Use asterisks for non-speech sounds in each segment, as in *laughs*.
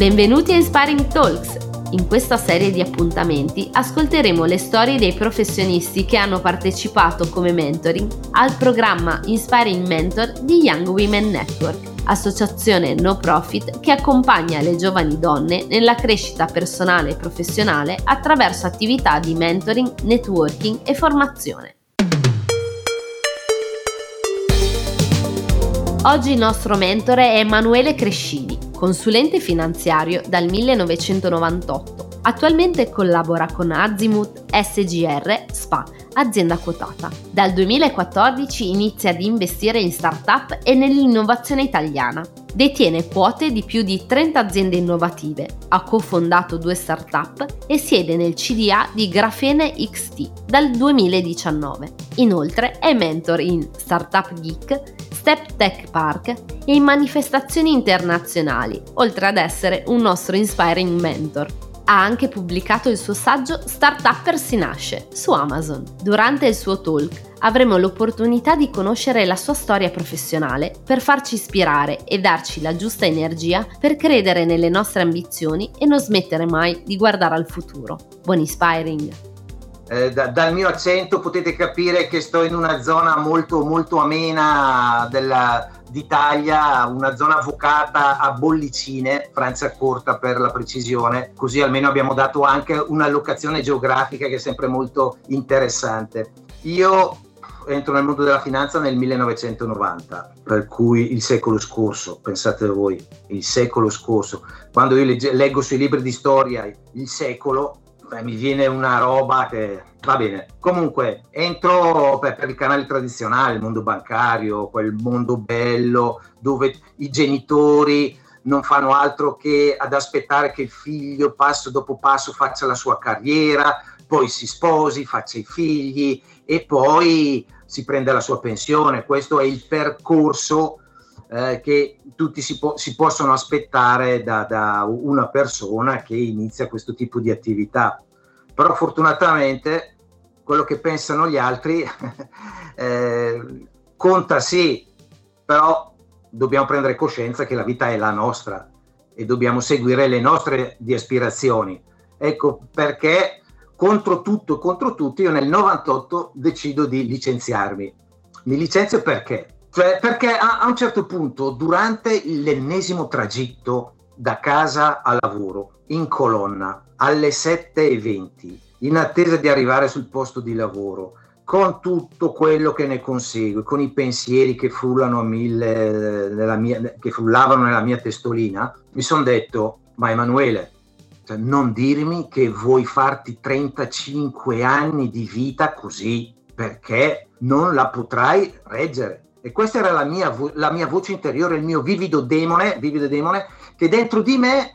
Benvenuti a Inspiring Talks. In questa serie di appuntamenti ascolteremo le storie dei professionisti che hanno partecipato come mentoring al programma Inspiring Mentor di Young Women Network, associazione no profit che accompagna le giovani donne nella crescita personale e professionale attraverso attività di mentoring, networking e formazione. Oggi il nostro mentore è Emanuele Crescini, consulente finanziario dal 1998. Attualmente collabora con Azimut SGR SPA, azienda quotata. Dal 2014 inizia ad investire in start-up e nell'innovazione italiana. Detiene quote di più di 30 aziende innovative, ha cofondato due start-up e siede nel CDA di Grafene XT dal 2019. Inoltre è mentor in Startup Geek, Step Tech Park e in manifestazioni internazionali, oltre ad essere un nostro inspiring mentor. Ha anche pubblicato il suo saggio Startupper si nasce su Amazon. Durante il suo talk avremo l'opportunità di conoscere la sua storia professionale per farci ispirare e darci la giusta energia per credere nelle nostre ambizioni e non smettere mai di guardare al futuro. Buon inspiring! Eh, da, dal mio accento potete capire che sto in una zona molto molto amena della, d'Italia, una zona vocata a bollicine, Francia corta per la precisione, così almeno abbiamo dato anche un'allocazione geografica che è sempre molto interessante. Io entro nel mondo della finanza nel 1990, per cui il secolo scorso, pensate voi, il secolo scorso. Quando io legge, leggo sui libri di storia il secolo, beh, mi viene una roba che va bene. Comunque, entro per, per, il canale tradizionale, il mondo bancario, quel mondo bello dove i genitori non fanno altro che ad aspettare che il figlio passo dopo passo faccia la sua carriera, poi si sposi, faccia i figli e poi si prende la sua pensione. Questo è il percorso eh, che tutti si, po- si, possono aspettare da, da, una persona che inizia questo tipo di attività. Però fortunatamente quello che pensano gli altri *laughs* eh, conta sì, però dobbiamo prendere coscienza che la vita è la nostra e dobbiamo seguire le nostre aspirazioni. Ecco perché contro tutto contro tutti io nel 98 decido di licenziarmi. Mi licenzio perché? Cioè, perché a, a un certo punto, durante l'ennesimo tragitto da casa a lavoro, in colonna, alle 7.20, in attesa di arrivare sul posto di lavoro, con tutto quello che ne consegue, con i pensieri che mille, nella mia, che frullavano nella mia testolina, mi sono detto, ma Emanuele, cioè, non dirmi che vuoi farti 35 anni di vita così, perché non la potrai reggere. E questa era la mia, la mia voce interiore, il mio vivido demone, vivido demone, che dentro di me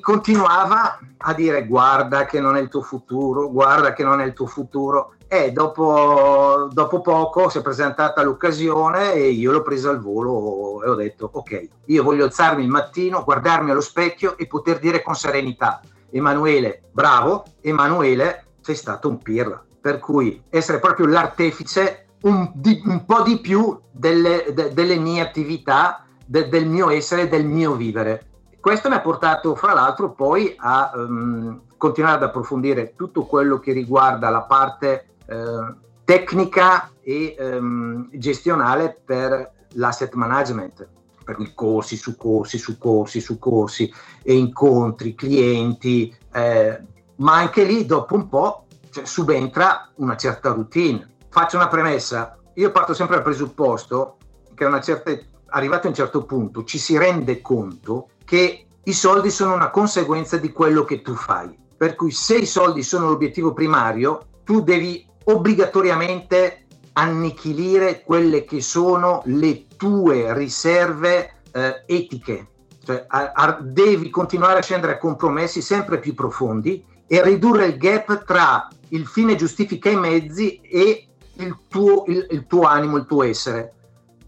continuava a dire guarda che non è il tuo futuro, guarda che non è il tuo futuro. E dopo, dopo poco si è presentata l'occasione e io l'ho presa al volo e ho detto ok, io voglio alzarmi il mattino, guardarmi allo specchio e poter dire con serenità Emanuele, bravo, Emanuele, sei stato un pirla. Per cui essere proprio l'artefice un, di, un po' di più delle, de, delle mie attività, de, del mio essere, del mio vivere. Questo mi ha portato, fra l'altro, poi a um, continuare ad approfondire tutto quello che riguarda la parte eh, tecnica e um, gestionale per l'asset management, per i corsi su corsi su corsi su corsi e incontri, clienti, eh, ma anche lì dopo un po' cioè, subentra una certa routine faccio una premessa, io parto sempre dal presupposto che a certa, arrivato a un certo punto ci si rende conto che i soldi sono una conseguenza di quello che tu fai. Per cui se i soldi sono l'obiettivo primario, tu devi obbligatoriamente annichilire quelle che sono le tue riserve eh, etiche. Cioè, a, a, devi continuare a scendere a compromessi sempre più profondi e ridurre il gap tra il fine giustifica i mezzi e il tuo, il, il tuo animo, il tuo essere.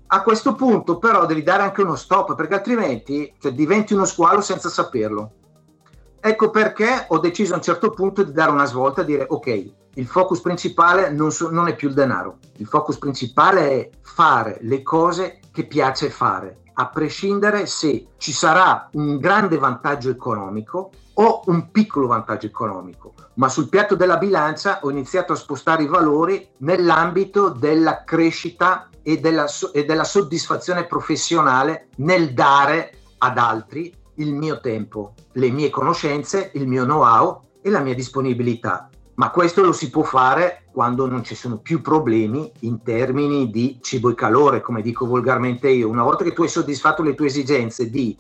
A questo punto però devi dare anche uno stop perché altrimenti cioè, diventi uno squalo senza saperlo. Ecco perché ho deciso a un certo punto di dare una svolta e dire ok, il focus principale non, so, non, è più il denaro, il focus principale è fare le cose che piace fare, a prescindere se ci sarà un grande vantaggio economico o un piccolo vantaggio economico, ma sul piatto della bilancia ho iniziato a spostare i valori nell'ambito della crescita e della, e della soddisfazione professionale nel dare ad altri il mio tempo, le mie conoscenze, il mio know-how e la mia disponibilità. Ma questo lo si può fare quando non ci sono più problemi in termini di cibo e calore, come dico volgarmente io. Una volta che tu hai soddisfatto le tue esigenze di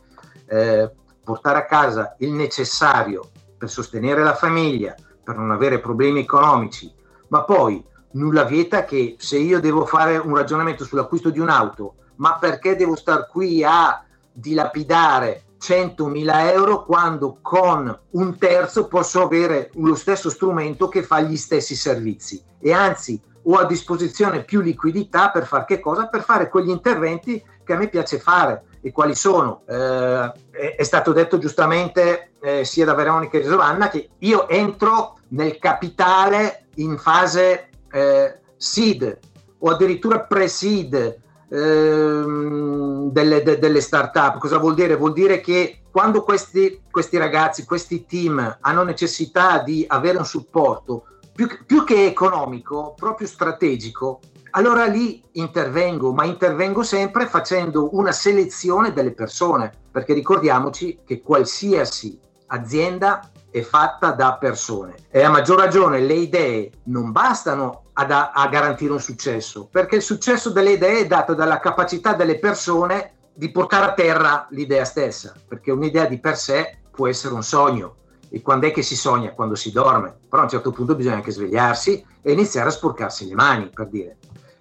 eh, portare a casa il necessario per sostenere la famiglia, per non avere problemi economici, ma poi nulla vieta che se io devo fare un ragionamento sull'acquisto di un'auto, ma perché devo star qui a dilapidare 100.000 euro quando con un terzo posso avere lo stesso strumento che fa gli stessi servizi e anzi ho a disposizione più liquidità per fare che cosa? Per fare quegli interventi che a me piace fare e quali sono? Eh, è, stato detto giustamente eh, sia da Veronica che Giovanna che io entro nel capitale in fase eh, seed o addirittura pre-seed ehm, delle, de, delle start-up. Cosa vuol dire? Vuol dire che quando questi, questi ragazzi, questi team hanno necessità di avere un supporto più, più che economico, proprio strategico, allora lì intervengo, ma intervengo sempre facendo una selezione delle persone, perché ricordiamoci che qualsiasi azienda è fatta da persone e a maggior ragione le idee non bastano a, da, a garantire un successo, perché il successo delle idee è dato dalla capacità delle persone di portare a terra l'idea stessa, perché un'idea di per sé può essere un sogno. E quando è che si sogna? Quando si dorme. Però a un certo punto bisogna anche svegliarsi e iniziare a sporcarsi le mani, per dire.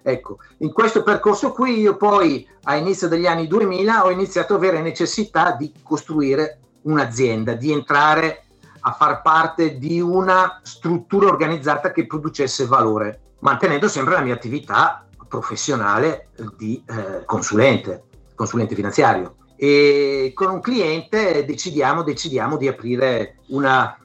Ecco, in questo percorso qui io poi a inizio degli anni 2000 ho iniziato ad avere necessità di costruire un'azienda, di entrare a far parte di una struttura organizzata che producesse valore, mantenendo sempre la mia attività professionale di eh, consulente, consulente finanziario. E con un cliente decidiamo, decidiamo di aprire una,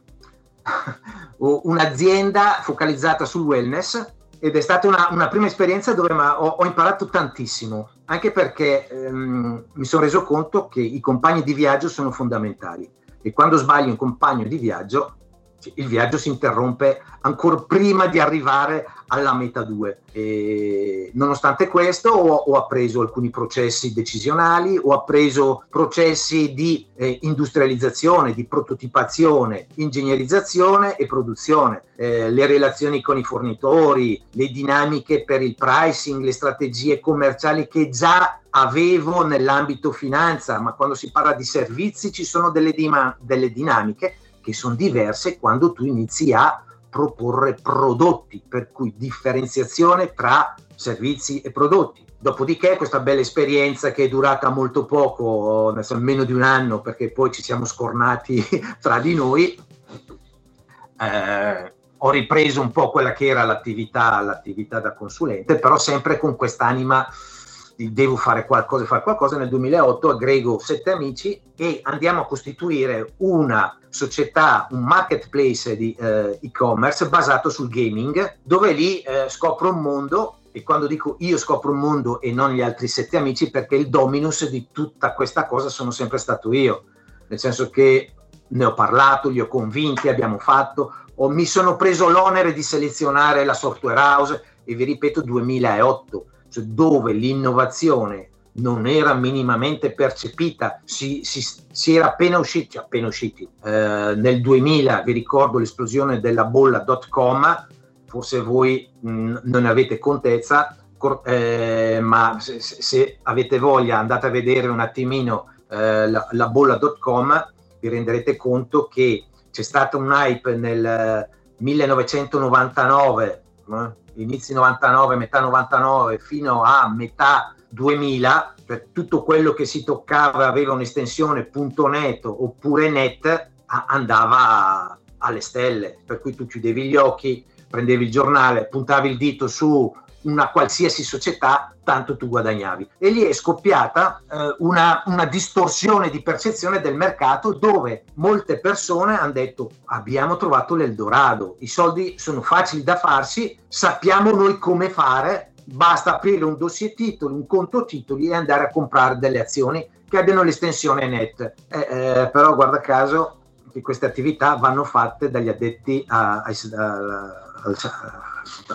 *laughs* un'azienda focalizzata sul wellness ed è stata una, una prima esperienza dove ho, ho, imparato tantissimo, anche perché ehm, mi sono reso conto che i compagni di viaggio sono fondamentali e quando sbagli un compagno di viaggio, il viaggio si interrompe ancora prima di arrivare alla meta 2. E nonostante questo ho, ho, appreso alcuni processi decisionali, ho appreso processi di eh, industrializzazione, di prototipazione, ingegnerizzazione e produzione, eh, le relazioni con i fornitori, le dinamiche per il pricing, le strategie commerciali che già avevo nell'ambito finanza, ma quando si parla di servizi ci sono delle, dima, delle dinamiche che sono diverse quando tu inizi a proporre prodotti, per cui differenziazione tra servizi e prodotti. Dopodiché questa bella esperienza che è durata molto poco, meno di un anno, perché poi ci siamo scornati *laughs* tra di noi, eh, ho ripreso un po' quella che era l'attività, l'attività da consulente, però sempre con quest'anima devo fare qualcosa, fare qualcosa, nel 2008 aggrego sette amici e andiamo a costituire una società, un marketplace di eh, e-commerce basato sul gaming, dove lì eh, scopro un mondo e quando dico io scopro un mondo e non gli altri sette amici perché il dominus di tutta questa cosa sono sempre stato io, nel senso che ne ho parlato, li ho convinti, abbiamo fatto, o mi sono preso l'onere di selezionare la software house e vi ripeto 2008 cioè dove l'innovazione non era minimamente percepita, si, si, si era appena usciti, cioè appena usciti. Eh, nel 2000 vi ricordo l'esplosione della bolla .com, forse voi mh, non ne avete contezza, cor- eh, ma se, se, avete voglia andate a vedere un attimino eh, la, la bolla.com, vi renderete conto che c'è stato un hype nel 1999 inizi 99, metà 99 fino a metà 2000, cioè tutto quello che si toccava aveva un'estensione .net oppure net andava alle stelle, per cui tu chiudevi gli occhi, prendevi il giornale, puntavi il dito su una qualsiasi società, tanto tu guadagnavi. E lì è scoppiata eh, una, una, distorsione di percezione del mercato dove molte persone hanno detto abbiamo trovato l'Eldorado, i soldi sono facili da farsi, sappiamo noi come fare, basta aprire un dossier titoli, un conto titoli e andare a comprare delle azioni che abbiano l'estensione net. Eh, eh, però guarda caso queste attività vanno fatte dagli addetti a, a, a, al,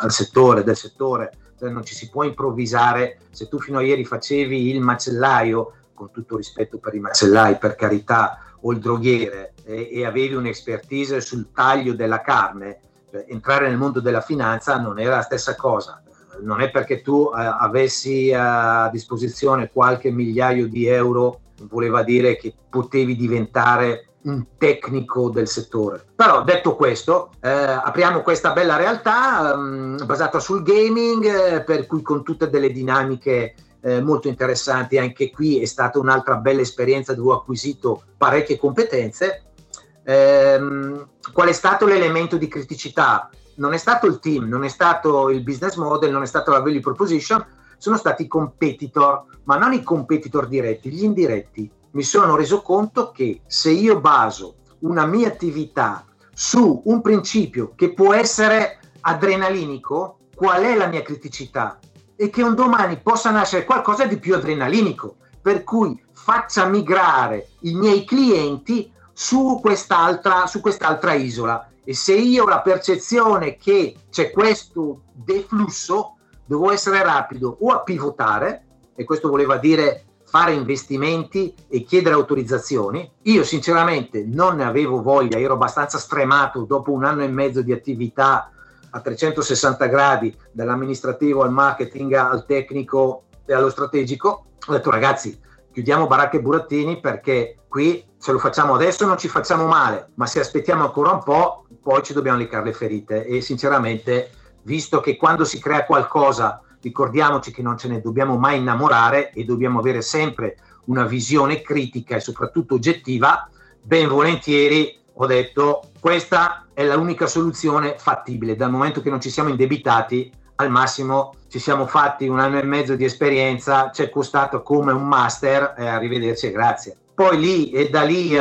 al, settore, del settore, cioè non ci si può improvvisare. Se tu fino a ieri facevi il macellaio, con tutto rispetto per i macellai, per carità, o il droghiere, e, e avevi un'expertise sul taglio della carne, cioè, entrare nel mondo della finanza non era la stessa cosa non è perché tu eh, avessi a disposizione qualche migliaio di euro voleva dire che potevi diventare un tecnico del settore. Però detto questo, eh, apriamo questa bella realtà um, basata sul gaming, eh, per cui con tutte delle dinamiche eh, molto interessanti, anche qui è stata un'altra bella esperienza dove ho acquisito parecchie competenze. Ehm, qual è stato l'elemento di criticità? Non è stato il team, non è stato il business model, non è stato la value proposition, sono stati i competitor, ma non i competitor diretti, gli indiretti mi sono reso conto che se io baso una mia attività su un principio che può essere adrenalinico, qual è la mia criticità? E che un domani possa nascere qualcosa di più adrenalinico, per cui faccia migrare i miei clienti su quest'altra, su quest'altra isola. E se io ho la percezione che c'è questo deflusso, devo essere rapido o a pivotare, e questo voleva dire fare investimenti e chiedere autorizzazioni. Io sinceramente non ne avevo voglia, ero abbastanza stremato dopo un anno e mezzo di attività a 360 gradi, dall'amministrativo al marketing al tecnico e allo strategico. Ho detto ragazzi, chiudiamo baracche e burattini perché qui se lo facciamo adesso non ci facciamo male, ma se aspettiamo ancora un po', poi ci dobbiamo lecare le ferite. E sinceramente, visto che quando si crea qualcosa ricordiamoci che non ce ne dobbiamo mai innamorare e dobbiamo avere sempre una visione critica e soprattutto oggettiva, ben volentieri ho detto questa è l'unica soluzione fattibile. Dal momento che non ci siamo indebitati, al massimo ci siamo fatti un anno e mezzo di esperienza, ci è costato come un master, eh, arrivederci e grazie. Poi lì e da lì, eh,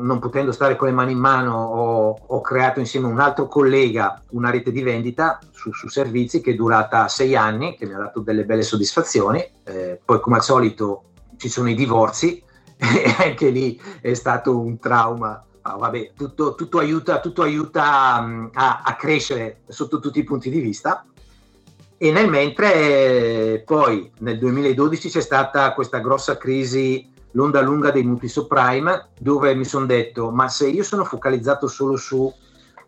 non potendo stare con le mani in mano, ho, ho, creato insieme a un altro collega una rete di vendita su, su, servizi che è durata sei anni, che mi ha dato delle belle soddisfazioni. Eh, poi, come al solito, ci sono i divorzi *laughs* e anche lì è stato un trauma. Ah, vabbè, tutto, tutto aiuta, tutto aiuta a, a crescere sotto tutti i punti di vista. E nel mentre poi nel 2012 c'è stata questa grossa crisi, l'onda lunga dei mutui subprime, dove mi sono detto, ma se io sono focalizzato solo su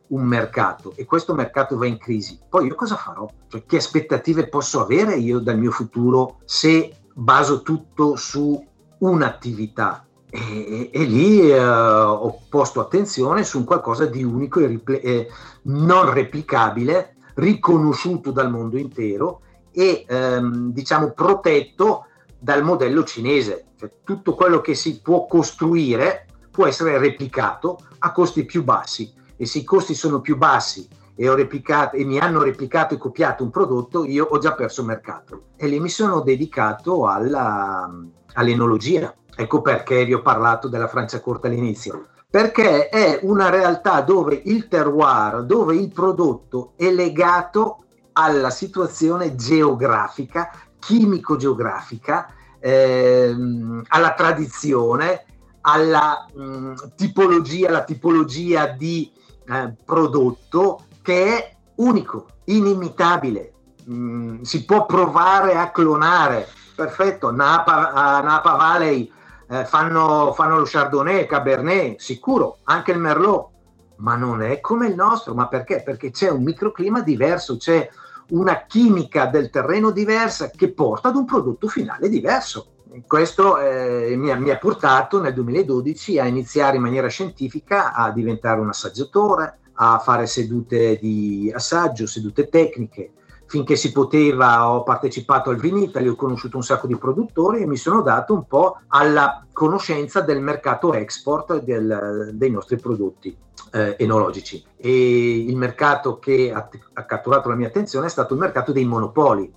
un mercato e questo mercato va in crisi, poi io cosa farò? Cioè, che aspettative posso avere io dal mio futuro se baso tutto su un'attività? E, e, lì eh, ho posto attenzione su qualcosa di unico e ripl- eh, non replicabile riconosciuto dal mondo intero e ehm, diciamo protetto dal modello cinese. Cioè, tutto quello che si può costruire può essere replicato a costi più bassi e se i costi sono più bassi e, replicato, e mi hanno replicato e copiato un prodotto, io ho già perso mercato. E lì mi sono dedicato alla, all'enologia. Ecco perché vi ho parlato della Francia corta all'inizio perché è una realtà dove il terroir, dove il prodotto è legato alla situazione geografica, chimico-geografica, ehm, alla tradizione, alla mh, mm, tipologia, la tipologia di eh, prodotto che è unico, inimitabile. Mm, si può provare a clonare. Perfetto, Napa, a Napa Valley eh, fanno, fanno, lo Chardonnay, Cabernet, sicuro, anche il Merlot, ma non è come il nostro. Ma perché? Perché c'è un microclima diverso, c'è una chimica del terreno diversa che porta ad un prodotto finale diverso. Questo eh, mi, ha, mi, ha, portato nel 2012 a iniziare in maniera scientifica a diventare un assaggiatore, a fare sedute di assaggio, sedute tecniche, finché si poteva ho partecipato al Vinitaly, ho conosciuto un sacco di produttori e mi sono dato un po' alla conoscenza del mercato export del, dei nostri prodotti eh, enologici. E il mercato che ha, ha catturato la mia attenzione è stato il mercato dei monopoli.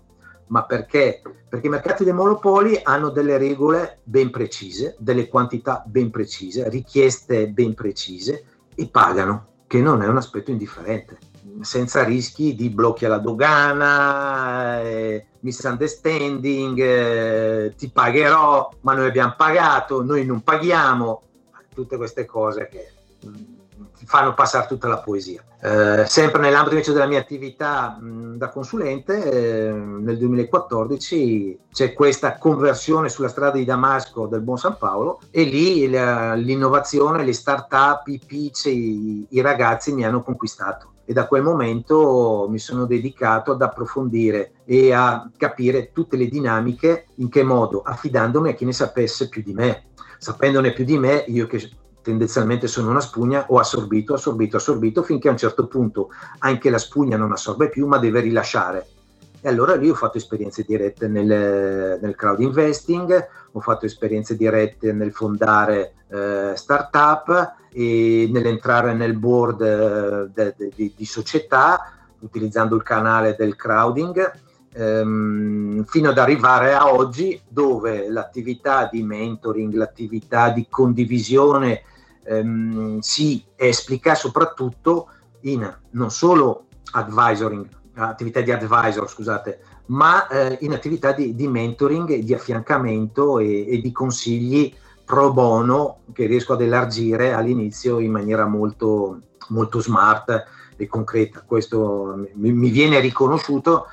Ma perché? Perché i mercati dei monopoli hanno delle regole ben precise, delle quantità ben precise, richieste ben precise e pagano, che non è un aspetto indifferente senza rischi di blocchi alla dogana, eh, misunderstanding, eh, ti pagherò, ma noi abbiamo pagato, noi non paghiamo, tutte queste cose che ti fanno passare tutta la poesia. Eh, sempre nell'ambito invece della mia attività mh, da consulente, eh, nel 2014 c'è questa conversione sulla strada di Damasco del Buon San Paolo e lì la, l'innovazione, le start-up, i pitch, i, i ragazzi mi hanno conquistato e da quel momento mi sono dedicato ad approfondire e a capire tutte le dinamiche, in che modo, affidandomi a chi ne sapesse più di me. Sapendone più di me, io che tendenzialmente sono una spugna, ho assorbito, assorbito, assorbito, finché a un certo punto anche la spugna non assorbe più, ma deve rilasciare. E allora lì ho fatto esperienze dirette nel, nel crowd investing, ho fatto esperienze dirette nel fondare eh, start-up e nell'entrare nel board eh, de, de, de, di società utilizzando il canale del crowding ehm, fino ad arrivare a oggi dove l'attività di mentoring, l'attività di condivisione ehm, si esplica soprattutto in non solo advisoring, attività di advisor, scusate, ma eh, in attività di, di, mentoring, di affiancamento e, e, di consigli pro bono che riesco ad elargire all'inizio in maniera molto, molto smart e concreta. Questo mi, mi viene riconosciuto,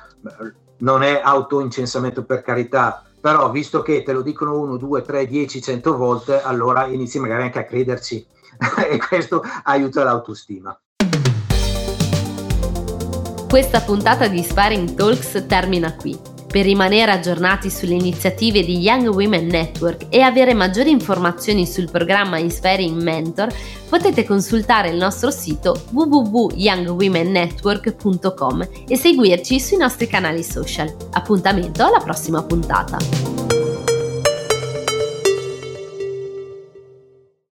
non è autoincensamento per carità, però visto che te lo dicono uno, due, tre, dieci, cento volte, allora inizi magari anche a crederci *laughs* e questo aiuta l'autostima. Questa puntata di Sparring Talks termina qui. Per rimanere aggiornati sulle iniziative di Young Women Network e avere maggiori informazioni sul programma Inspiring Mentor, potete consultare il nostro sito www.youngwomennetwork.com e seguirci sui nostri canali social. Appuntamento alla prossima puntata!